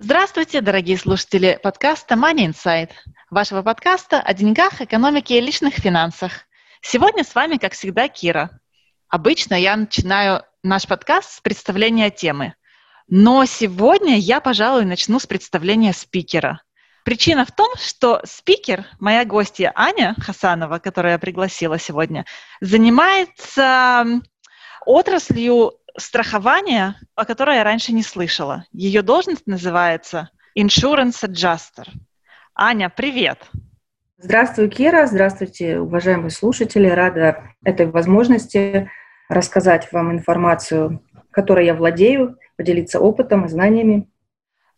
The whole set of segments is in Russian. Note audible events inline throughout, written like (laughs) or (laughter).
Здравствуйте, дорогие слушатели подкаста Money Insight, вашего подкаста о деньгах, экономике и личных финансах. Сегодня с вами, как всегда, Кира. Обычно я начинаю наш подкаст с представления темы, но сегодня я, пожалуй, начну с представления спикера. Причина в том, что спикер, моя гостья Аня Хасанова, которую я пригласила сегодня, занимается отраслью страхование, о которой я раньше не слышала. Ее должность называется Insurance Adjuster. Аня, привет! Здравствуй, Кира. Здравствуйте, уважаемые слушатели. Рада этой возможности рассказать вам информацию, которой я владею, поделиться опытом и знаниями.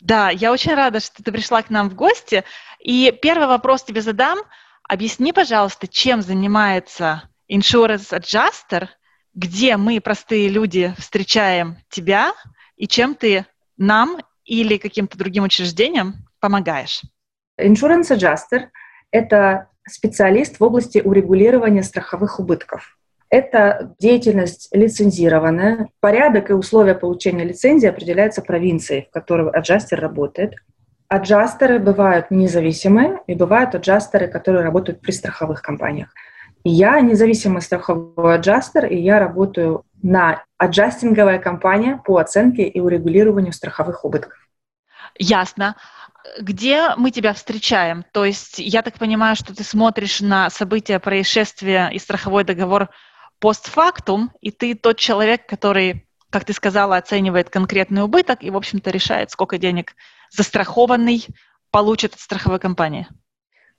Да, я очень рада, что ты пришла к нам в гости. И первый вопрос тебе задам. Объясни, пожалуйста, чем занимается Insurance Adjuster где мы, простые люди, встречаем тебя и чем ты нам или каким-то другим учреждениям помогаешь? Insurance Adjuster — это специалист в области урегулирования страховых убытков. Это деятельность лицензированная. Порядок и условия получения лицензии определяются провинцией, в которой аджастер работает. Аджастеры бывают независимые и бывают аджастеры, которые работают при страховых компаниях. Я независимый страховой аджастер, и я работаю на аджастинговая компания по оценке и урегулированию страховых убытков. Ясно. Где мы тебя встречаем? То есть я так понимаю, что ты смотришь на события, происшествия и страховой договор постфактум, и ты тот человек, который, как ты сказала, оценивает конкретный убыток и, в общем-то, решает, сколько денег застрахованный получит от страховой компании.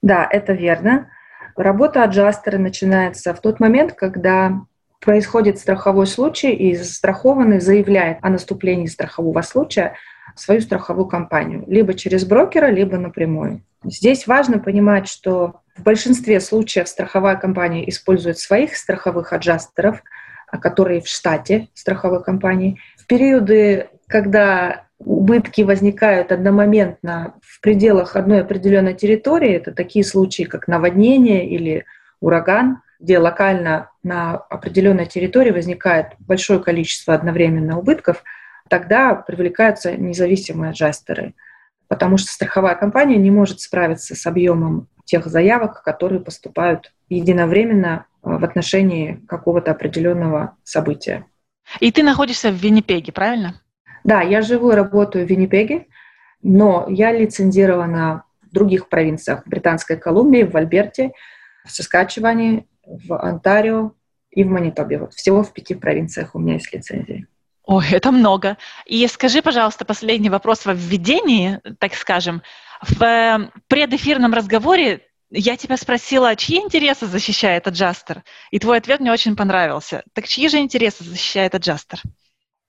Да, это верно. Работа аджастера начинается в тот момент, когда происходит страховой случай, и застрахованный заявляет о наступлении страхового случая в свою страховую компанию, либо через брокера, либо напрямую. Здесь важно понимать, что в большинстве случаев страховая компания использует своих страховых аджастеров, которые в штате страховой компании. В периоды, когда убытки возникают одномоментно в пределах одной определенной территории. Это такие случаи, как наводнение или ураган, где локально на определенной территории возникает большое количество одновременно убытков, тогда привлекаются независимые аджастеры, потому что страховая компания не может справиться с объемом тех заявок, которые поступают единовременно э, в отношении какого-то определенного события. И ты находишься в Виннипеге, правильно? Да, я живу и работаю в Виннипеге, но я лицензирована в других провинциях. В Британской Колумбии, в Альберте, в Саскачеване, в Онтарио и в Манитобе. Вот всего в пяти провинциях у меня есть лицензии. Ой, это много. И скажи, пожалуйста, последний вопрос во введении, так скажем. В э, предэфирном разговоре я тебя спросила, чьи интересы защищает аджастер? И твой ответ мне очень понравился. Так чьи же интересы защищает аджастер?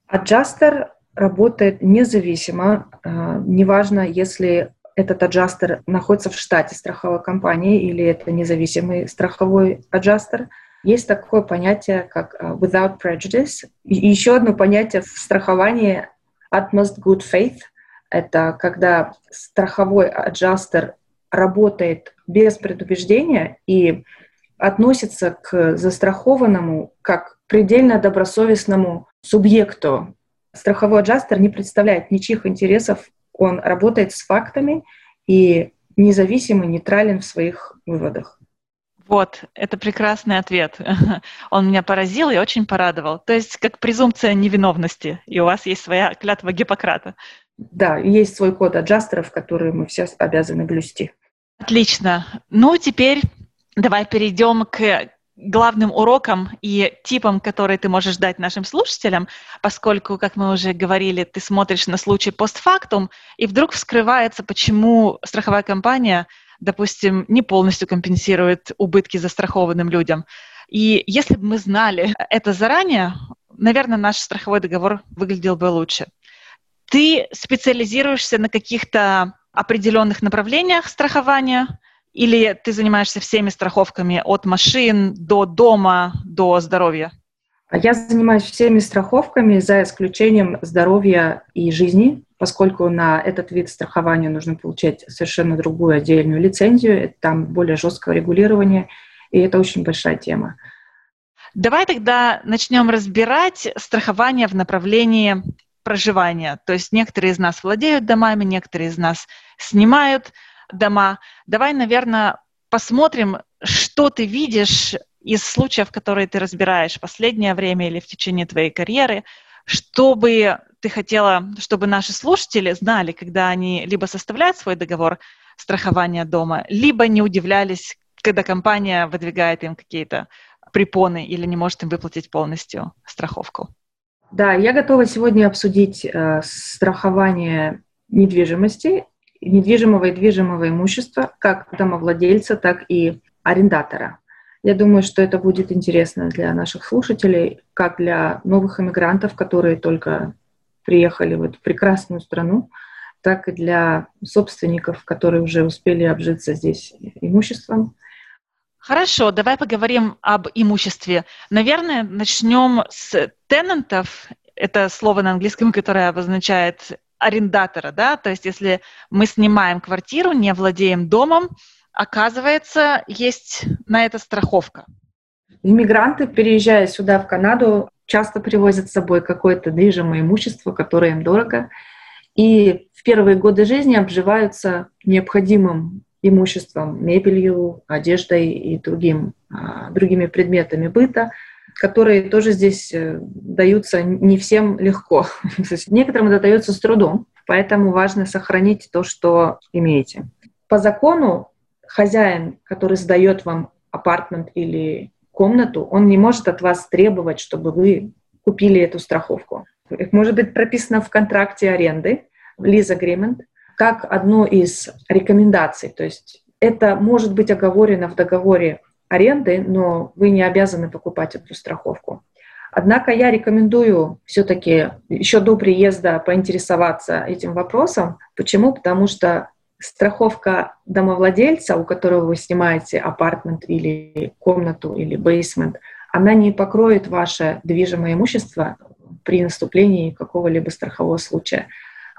Аджастер работает независимо, а, неважно, если этот аджастер находится в штате страховой компании или это независимый страховой аджастер. Есть такое понятие, как а, without prejudice. И еще одно понятие в страховании utmost good faith. Это когда страховой аджастер работает без предубеждения и относится к застрахованному как предельно добросовестному субъекту, страховой аджастер не представляет ничьих интересов, он работает с фактами и независим и нейтрален в своих выводах. Вот, это прекрасный ответ. (laughs) Он меня поразил и очень порадовал. То есть как презумпция невиновности, и у вас есть своя клятва Гиппократа. Да, есть свой код аджастеров, который мы все обязаны блюсти. Отлично. Ну, теперь давай перейдем к главным уроком и типом, который ты можешь дать нашим слушателям, поскольку, как мы уже говорили, ты смотришь на случай постфактум, и вдруг вскрывается, почему страховая компания, допустим, не полностью компенсирует убытки застрахованным людям. И если бы мы знали это заранее, наверное, наш страховой договор выглядел бы лучше. ты специализируешься на каких-то определенных направлениях страхования, или ты занимаешься всеми страховками от машин до дома, до здоровья? Я занимаюсь всеми страховками, за исключением здоровья и жизни, поскольку на этот вид страхования нужно получать совершенно другую отдельную лицензию, там более жесткое регулирование, и это очень большая тема. Давай тогда начнем разбирать страхование в направлении проживания. То есть некоторые из нас владеют домами, некоторые из нас снимают дома. Давай, наверное, посмотрим, что ты видишь из случаев, которые ты разбираешь в последнее время или в течение твоей карьеры, чтобы ты хотела, чтобы наши слушатели знали, когда они либо составляют свой договор страхования дома, либо не удивлялись, когда компания выдвигает им какие-то препоны или не может им выплатить полностью страховку. Да, я готова сегодня обсудить э, страхование недвижимости, недвижимого и движимого имущества, как домовладельца, так и арендатора. Я думаю, что это будет интересно для наших слушателей, как для новых иммигрантов, которые только приехали в эту прекрасную страну, так и для собственников, которые уже успели обжиться здесь имуществом. Хорошо, давай поговорим об имуществе. Наверное, начнем с тенантов. Это слово на английском, которое обозначает арендатора, да, то есть если мы снимаем квартиру, не владеем домом, оказывается, есть на это страховка. Иммигранты, переезжая сюда, в Канаду, часто привозят с собой какое-то движимое имущество, которое им дорого, и в первые годы жизни обживаются необходимым имуществом, мебелью, одеждой и другим, а, другими предметами быта, которые тоже здесь э, даются не всем легко. (laughs) Некоторым это дается с трудом, поэтому важно сохранить то, что имеете. По закону хозяин, который сдает вам апартмент или комнату, он не может от вас требовать, чтобы вы купили эту страховку. Это может быть прописано в контракте аренды, в lease agreement, как одно из рекомендаций. То есть это может быть оговорено в договоре аренды, но вы не обязаны покупать эту страховку. Однако я рекомендую все-таки еще до приезда поинтересоваться этим вопросом. Почему? Потому что страховка домовладельца, у которого вы снимаете апартмент или комнату или бейсмент, она не покроет ваше движимое имущество при наступлении какого-либо страхового случая.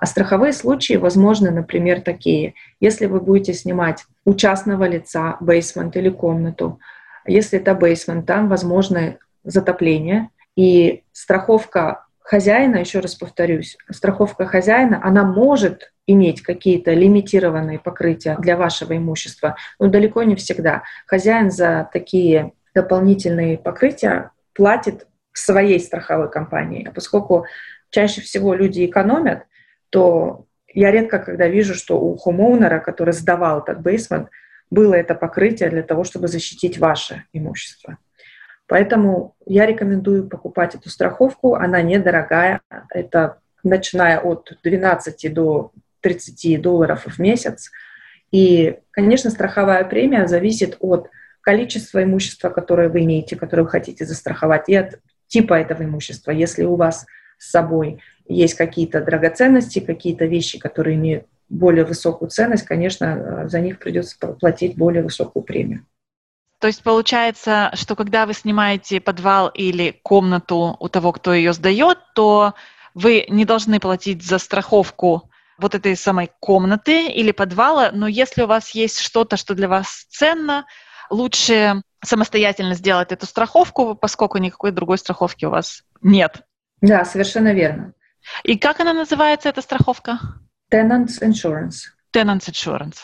А страховые случаи возможны, например, такие. Если вы будете снимать у частного лица бейсмент или комнату, если это бейсмент, там возможны затопления, и страховка хозяина, еще раз повторюсь, страховка хозяина, она может иметь какие-то лимитированные покрытия для вашего имущества, но далеко не всегда. Хозяин за такие дополнительные покрытия платит своей страховой компании. А поскольку чаще всего люди экономят, то я редко когда вижу, что у хомоунера, который сдавал этот бейсмент, было это покрытие для того, чтобы защитить ваше имущество. Поэтому я рекомендую покупать эту страховку. Она недорогая. Это начиная от 12 до 30 долларов в месяц. И, конечно, страховая премия зависит от количества имущества, которое вы имеете, которое вы хотите застраховать, и от типа этого имущества. Если у вас с собой есть какие-то драгоценности, какие-то вещи, которые имеют более высокую ценность, конечно, за них придется платить более высокую премию. То есть получается, что когда вы снимаете подвал или комнату у того, кто ее сдает, то вы не должны платить за страховку вот этой самой комнаты или подвала, но если у вас есть что-то, что для вас ценно, лучше самостоятельно сделать эту страховку, поскольку никакой другой страховки у вас нет. Да, совершенно верно. И как она называется, эта страховка? Tenants Insurance. Tenants Insurance.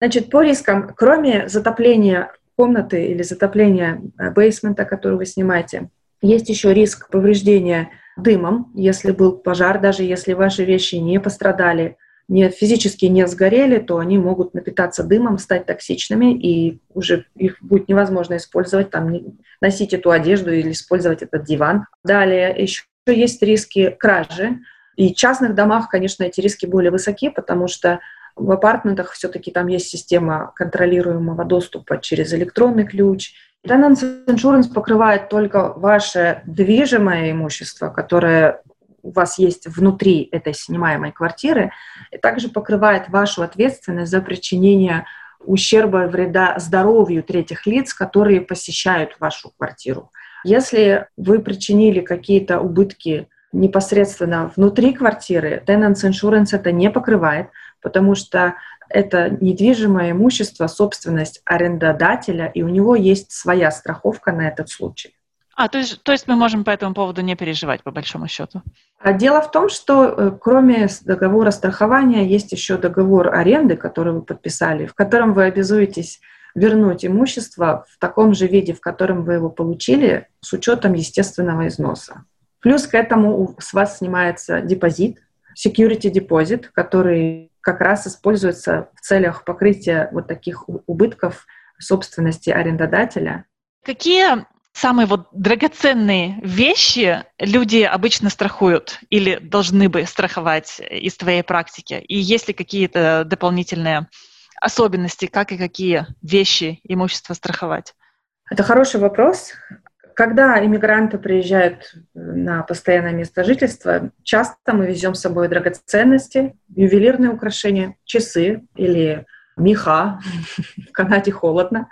Значит, по рискам, кроме затопления комнаты или затопления э, бейсмента, который вы снимаете, есть еще риск повреждения дымом, если был пожар, даже если ваши вещи не пострадали, не, физически не сгорели, то они могут напитаться дымом, стать токсичными, и уже их будет невозможно использовать, там, носить эту одежду или использовать этот диван. Далее еще есть риски кражи. И в частных домах, конечно, эти риски более высоки, потому что в апартментах все-таки там есть система контролируемого доступа через электронный ключ. Tenants Insurance покрывает только ваше движимое имущество, которое у вас есть внутри этой снимаемой квартиры, и также покрывает вашу ответственность за причинение ущерба, вреда здоровью третьих лиц, которые посещают вашу квартиру. Если вы причинили какие-то убытки непосредственно внутри квартиры, Tenants Insurance это не покрывает, потому что это недвижимое имущество, собственность арендодателя, и у него есть своя страховка на этот случай. А, то есть, то есть мы можем по этому поводу не переживать, по большому счету? А дело в том, что э, кроме договора страхования есть еще договор аренды, который вы подписали, в котором вы обязуетесь вернуть имущество в таком же виде, в котором вы его получили, с учетом естественного износа. Плюс к этому с вас снимается депозит, security депозит, который как раз используется в целях покрытия вот таких убытков собственности арендодателя. Какие самые вот драгоценные вещи люди обычно страхуют или должны бы страховать из твоей практики? И есть ли какие-то дополнительные особенности, как и какие вещи имущества страховать? Это хороший вопрос. Когда иммигранты приезжают на постоянное место жительства, часто мы везем с собой драгоценности, ювелирные украшения, часы или меха. (laughs) В Канаде холодно.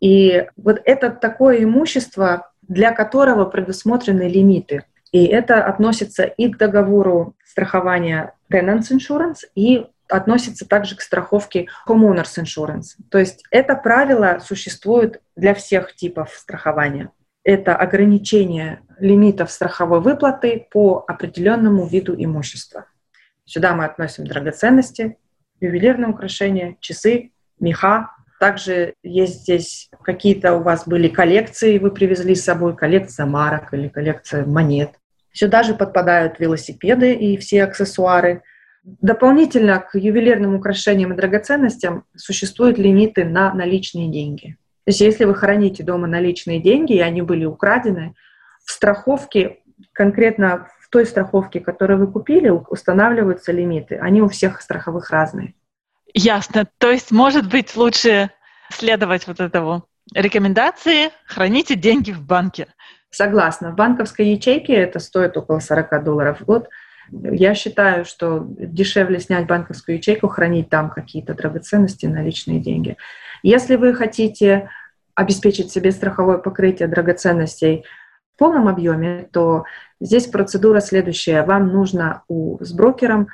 И вот это такое имущество, для которого предусмотрены лимиты. И это относится и к договору страхования Tenants Insurance, и относится также к страховке Homeowners Insurance. То есть это правило существует для всех типов страхования это ограничение лимитов страховой выплаты по определенному виду имущества. Сюда мы относим драгоценности, ювелирные украшения, часы, меха. Также есть здесь какие-то у вас были коллекции, вы привезли с собой коллекция марок или коллекция монет. Сюда же подпадают велосипеды и все аксессуары. Дополнительно к ювелирным украшениям и драгоценностям существуют лимиты на наличные деньги. То есть если вы храните дома наличные деньги, и они были украдены, в страховке, конкретно в той страховке, которую вы купили, устанавливаются лимиты. Они у всех страховых разные. Ясно. То есть, может быть, лучше следовать вот этому рекомендации «храните деньги в банке». Согласна. В банковской ячейке это стоит около 40 долларов в год. Я считаю, что дешевле снять банковскую ячейку, хранить там какие-то драгоценности, наличные деньги. Если вы хотите обеспечить себе страховое покрытие драгоценностей в полном объеме, то здесь процедура следующая. Вам нужно у, с брокером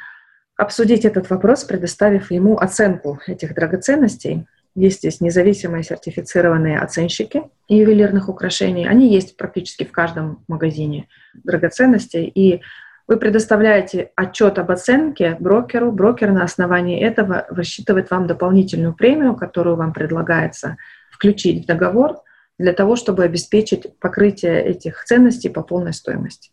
обсудить этот вопрос, предоставив ему оценку этих драгоценностей. Есть здесь независимые сертифицированные оценщики ювелирных украшений. Они есть практически в каждом магазине драгоценностей. И вы предоставляете отчет об оценке брокеру, брокер на основании этого рассчитывает вам дополнительную премию, которую вам предлагается включить в договор для того, чтобы обеспечить покрытие этих ценностей по полной стоимости.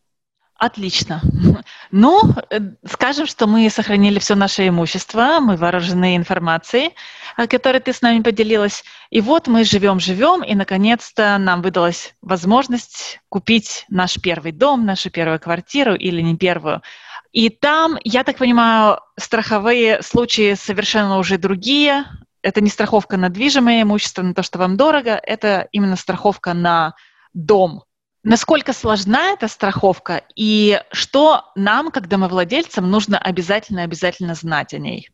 Отлично. (laughs) Ну, э, скажем, что мы сохранили все наше имущество, мы вооружены информацией, которой ты с нами поделилась. И вот мы живем-живем, и наконец-то нам выдалась возможность купить наш первый дом, нашу первую квартиру или не первую. И там, я так понимаю, страховые случаи совершенно уже другие. Это не страховка на движимое имущество, на то, что вам дорого, это именно страховка на дом, Насколько сложна эта страховка и что нам, как домовладельцам, нужно обязательно-обязательно знать о ней?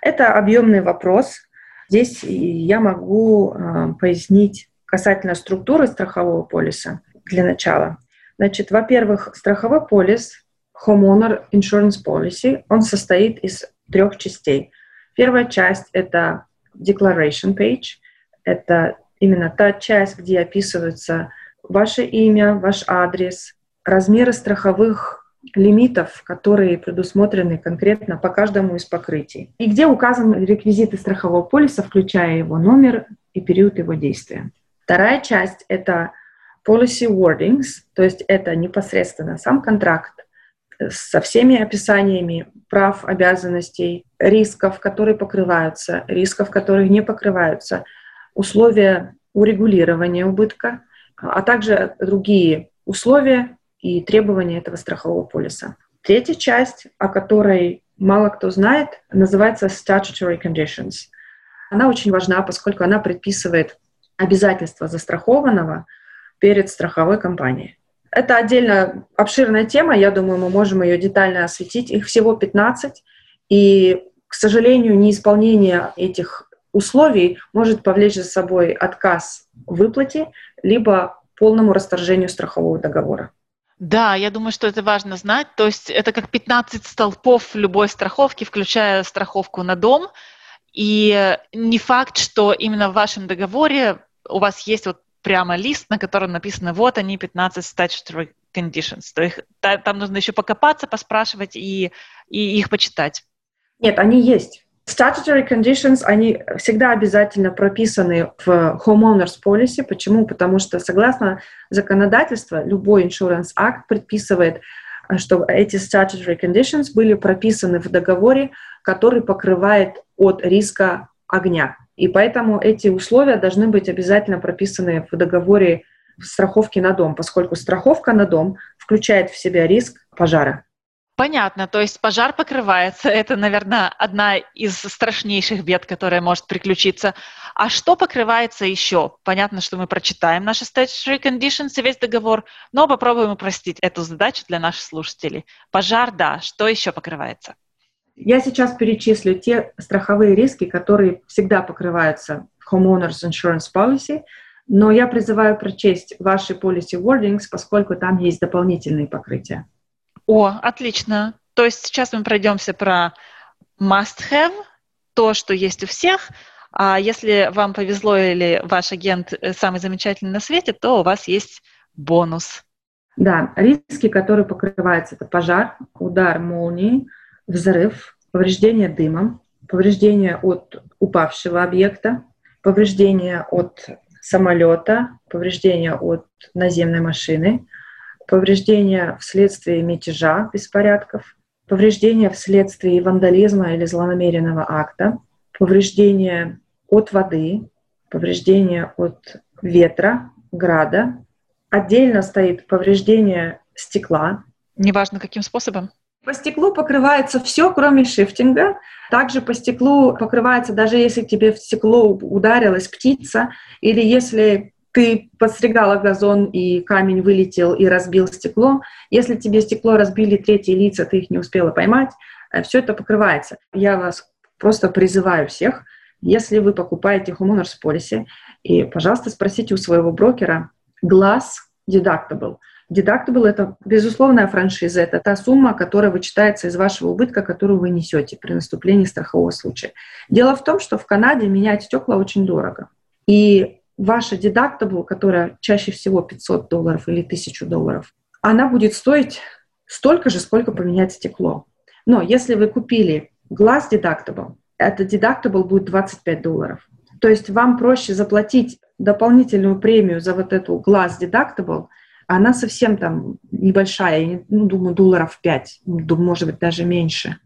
Это объемный вопрос. Здесь я могу э, пояснить касательно структуры страхового полиса для начала. Значит, во-первых, страховой полис Homeowner Insurance Policy, он состоит из трех частей. Первая часть — это Declaration Page. Это именно та часть, где описываются ваше имя, ваш адрес, размеры страховых лимитов, которые предусмотрены конкретно по каждому из покрытий, и где указаны реквизиты страхового полиса, включая его номер и период его действия. Вторая часть — это policy wordings, то есть это непосредственно сам контракт со всеми описаниями прав, обязанностей, рисков, которые покрываются, рисков, которые не покрываются, условия урегулирования убытка, а также другие условия и требования этого страхового полиса. Третья часть, о которой мало кто знает, называется statutory conditions. Она очень важна, поскольку она предписывает обязательства застрахованного перед страховой компанией. Это отдельно обширная тема, я думаю, мы можем ее детально осветить. Их всего 15, и, к сожалению, неисполнение этих условий может повлечь за собой отказ в выплате, либо полному расторжению страхового договора. Да, я думаю, что это важно знать. То есть это как 15 столпов любой страховки, включая страховку на дом. И не факт, что именно в вашем договоре у вас есть вот прямо лист, на котором написано вот они 15 statutory conditions. То есть там нужно еще покопаться, поспрашивать и, и их почитать. Нет, они есть. Statutory conditions, они всегда обязательно прописаны в Homeowners Policy. Почему? Потому что согласно законодательству, любой Insurance Act предписывает, чтобы эти statutory conditions были прописаны в договоре, который покрывает от риска огня. И поэтому эти условия должны быть обязательно прописаны в договоре страховки на дом, поскольку страховка на дом включает в себя риск пожара. Понятно, то есть пожар покрывается. (laughs) Это, наверное, одна из страшнейших бед, которая может приключиться. А что покрывается еще? Понятно, что мы прочитаем наши statutory conditions и весь договор, но попробуем упростить эту задачу для наших слушателей. Пожар, да. Что еще покрывается? Я сейчас перечислю те страховые риски, которые всегда покрываются в Homeowners Insurance Policy, но я призываю прочесть ваши policy wordings, поскольку там есть дополнительные покрытия. О, отлично. То есть сейчас мы пройдемся про must-have, то, что есть у всех, а если вам повезло или ваш агент э, самый замечательный на свете, то у вас есть бонус. Да, риски, которые покрываются, это пожар, удар молнии, взрыв, повреждение дымом, повреждение от упавшего объекта, повреждение от самолета, повреждение от наземной машины – повреждения вследствие мятежа, беспорядков, повреждения вследствие вандализма или злонамеренного акта, повреждения от воды, повреждения от ветра, града. Отдельно стоит повреждение стекла. Неважно, каким способом? По стеклу покрывается все, кроме шифтинга. Также по стеклу покрывается, даже если тебе в стекло ударилась птица, или если ты подстригала газон, и камень вылетел и разбил стекло. Если тебе стекло разбили третьи лица, ты их не успела поймать, э, все это покрывается. Я вас просто призываю всех, если вы покупаете homeowners policy, и, пожалуйста, спросите у своего брокера Glass Deductible. Deductible – это безусловная франшиза, это та сумма, которая вычитается из вашего убытка, которую вы несете при наступлении страхового случая. Дело в том, что в Канаде менять стекла очень дорого. И ваша deductible, которая чаще всего 500 долларов или 1000 долларов, она будет стоить столько же, сколько поменять стекло. Но если вы купили глаз deductible, это deductible будет 25 долларов. То есть вам проще заплатить дополнительную премию за вот эту глаз deductible, она совсем там небольшая, я ну, думаю, долларов 5, может быть, даже меньше.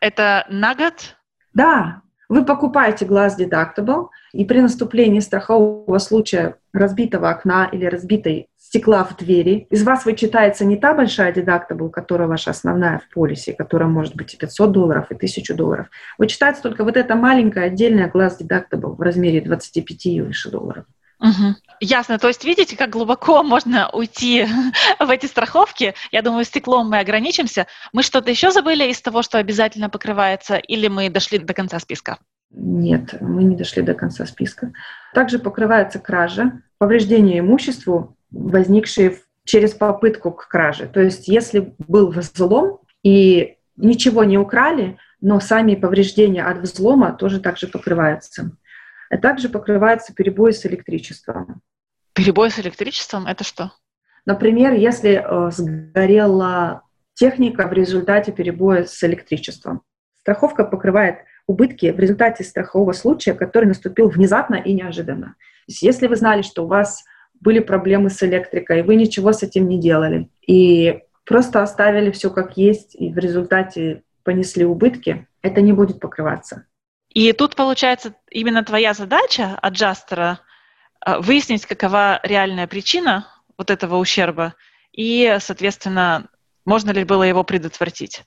Это на год? Да, вы покупаете глаз deductible, и при наступлении страхового случая разбитого окна или разбитой стекла в двери, из вас вычитается не та большая deductible, которая ваша основная в полисе, которая может быть и 500 долларов, и 1000 долларов. Вычитается только вот эта маленькая отдельная глаз deductible в размере 25 и выше долларов. Угу. Ясно. То есть видите, как глубоко (laughs) можно уйти (laughs) в эти страховки. Я думаю, стеклом мы ограничимся. Мы что-то еще забыли из того, что обязательно покрывается, или мы дошли до конца списка? Нет, мы не дошли до конца списка. Также покрывается кража, повреждение имуществу, возникшие через попытку к краже. То есть если был взлом и ничего не украли, но сами повреждения от взлома тоже также покрываются. А также покрывается перебои с электричеством. Перебой с электричеством – это что? Например, если э, сгорела техника в результате перебоя с электричеством. Страховка покрывает убытки в результате страхового случая, который наступил внезапно и неожиданно. То есть если вы знали, что у вас были проблемы с электрикой, вы ничего с этим не делали, и просто оставили все как есть, и в результате понесли убытки, это не будет покрываться. И тут, получается, именно твоя задача, аджастера, а, выяснить, какова реальная причина вот этого ущерба, и, соответственно, можно ли было его предотвратить.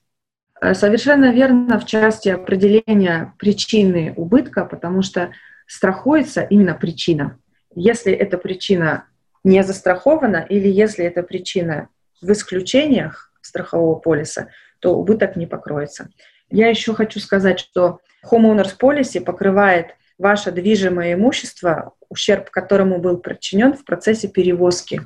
Э, совершенно верно в части определения причины убытка, потому что страхуется именно причина. Если эта причина не застрахована или если эта причина в исключениях страхового полиса, то убыток не покроется. Я еще хочу сказать, что Homeowners Policy покрывает ваше движимое имущество, ущерб которому был причинен в процессе перевозки.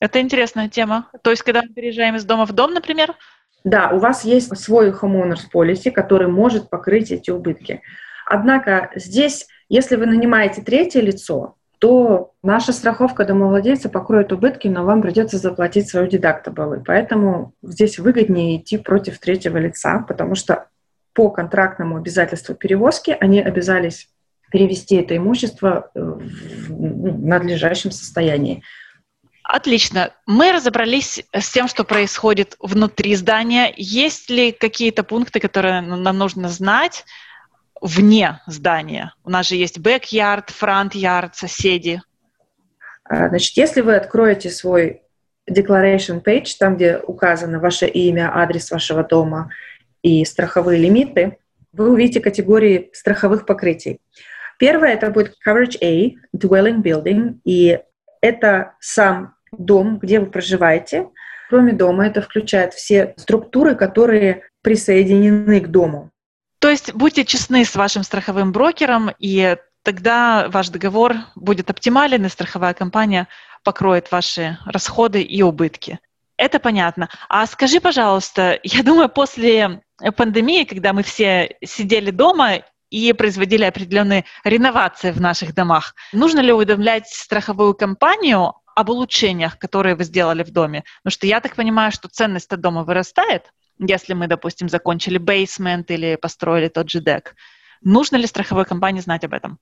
Это интересная тема. То есть, когда мы переезжаем из дома в дом, например? Да, у вас есть свой Homeowners Policy, который может покрыть эти убытки. Однако здесь, если вы нанимаете третье лицо, то наша страховка домовладельца покроет убытки, но вам придется заплатить свою дедактабл. Поэтому здесь выгоднее идти против третьего лица, потому что по контрактному обязательству перевозки они обязались перевести это имущество в надлежащем состоянии. Отлично. Мы разобрались с тем, что происходит внутри здания. Есть ли какие-то пункты, которые нам нужно знать, вне здания? У нас же есть бэк-ярд, фронт-ярд, соседи. А, значит, если вы откроете свой declaration page, там, где указано ваше имя, адрес вашего дома и страховые лимиты, вы увидите категории страховых покрытий. Первое это будет coverage A, dwelling building, и это сам дом, где вы проживаете. Кроме дома, это включает все структуры, которые присоединены к дому. То есть будьте честны с вашим страховым брокером, и тогда ваш договор будет оптимален, и страховая компания покроет ваши расходы и убытки. Это понятно. А скажи, пожалуйста, (laughs) я думаю, после пандемии, когда мы все сидели дома и производили определенные реновации в наших домах, нужно ли уведомлять страховую компанию об улучшениях, которые вы сделали в доме? Потому что я так понимаю, что ценность от дома вырастает, если мы, допустим, закончили бейсмент или построили тот же дек. Нужно ли страховой компании знать об этом?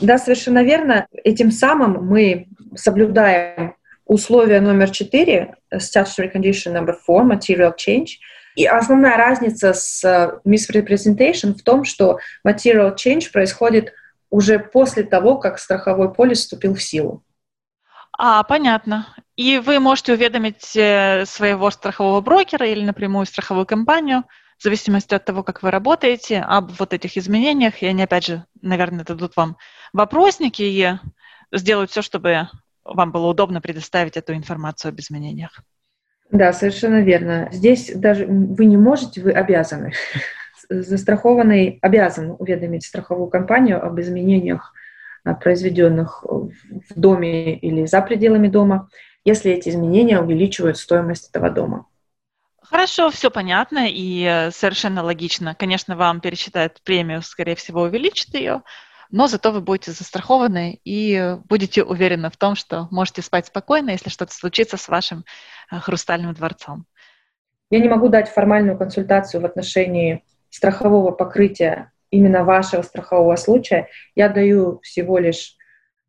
Да, совершенно верно. Этим самым мы соблюдаем условие номер четыре, statutory condition number four, material change. И основная разница с э, misrepresentation в том, что material change происходит уже после того, как страховой полис вступил в силу. А, понятно. И вы можете уведомить э, своего страхового брокера или напрямую страховую компанию, в зависимости от того, как вы работаете, об вот этих изменениях. И они, опять же, наверное, дадут вам вопросники и сделают все, чтобы вам было удобно предоставить эту информацию об изменениях. Да, совершенно верно. Здесь даже вы не можете, вы обязаны. (laughs) Застрахованный обязан уведомить страховую компанию об изменениях а, произведенных в доме или за пределами дома, если эти изменения увеличивают стоимость этого дома. Хорошо, все понятно и э, совершенно логично. Конечно, вам пересчитают премию, скорее всего, увеличит ее, но зато вы будете застрахованы и будете уверены в том, что можете спать спокойно, если что-то случится с вашим э, хрустальным дворцом. Я не могу дать формальную консультацию в отношении страхового покрытия именно вашего страхового случая, я даю всего лишь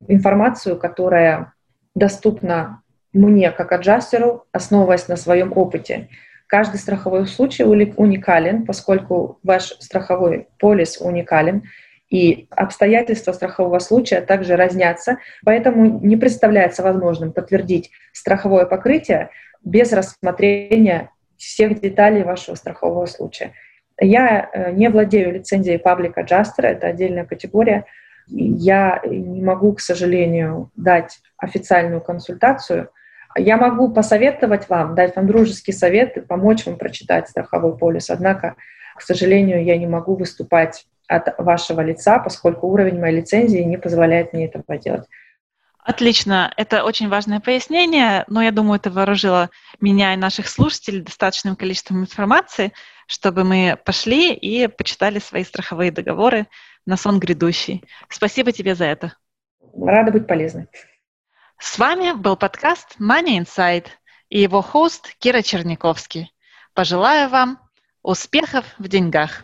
информацию, которая доступна мне как аджастеру, основываясь на своем опыте. Каждый страховой случай уникален, поскольку ваш страховой полис уникален, и обстоятельства страхового случая также разнятся, поэтому не представляется возможным подтвердить страховое покрытие без рассмотрения всех деталей вашего страхового случая. Я э, не владею лицензией Public Adjuster, это отдельная категория. Я не могу, к сожалению, дать официальную консультацию. Я могу посоветовать вам, дать вам дружеский совет и помочь вам прочитать страховой полис. Однако, к сожалению, я не могу выступать от вашего лица, поскольку уровень моей лицензии не позволяет мне этого делать. Отлично, это очень важное пояснение, но я думаю, это вооружило меня и наших слушателей достаточным количеством информации, чтобы мы пошли и почитали свои страховые договоры на сон грядущий. Спасибо тебе за это. Рада быть полезной. С вами был подкаст Money Inside и его хост Кира Черниковский. Пожелаю вам успехов в деньгах.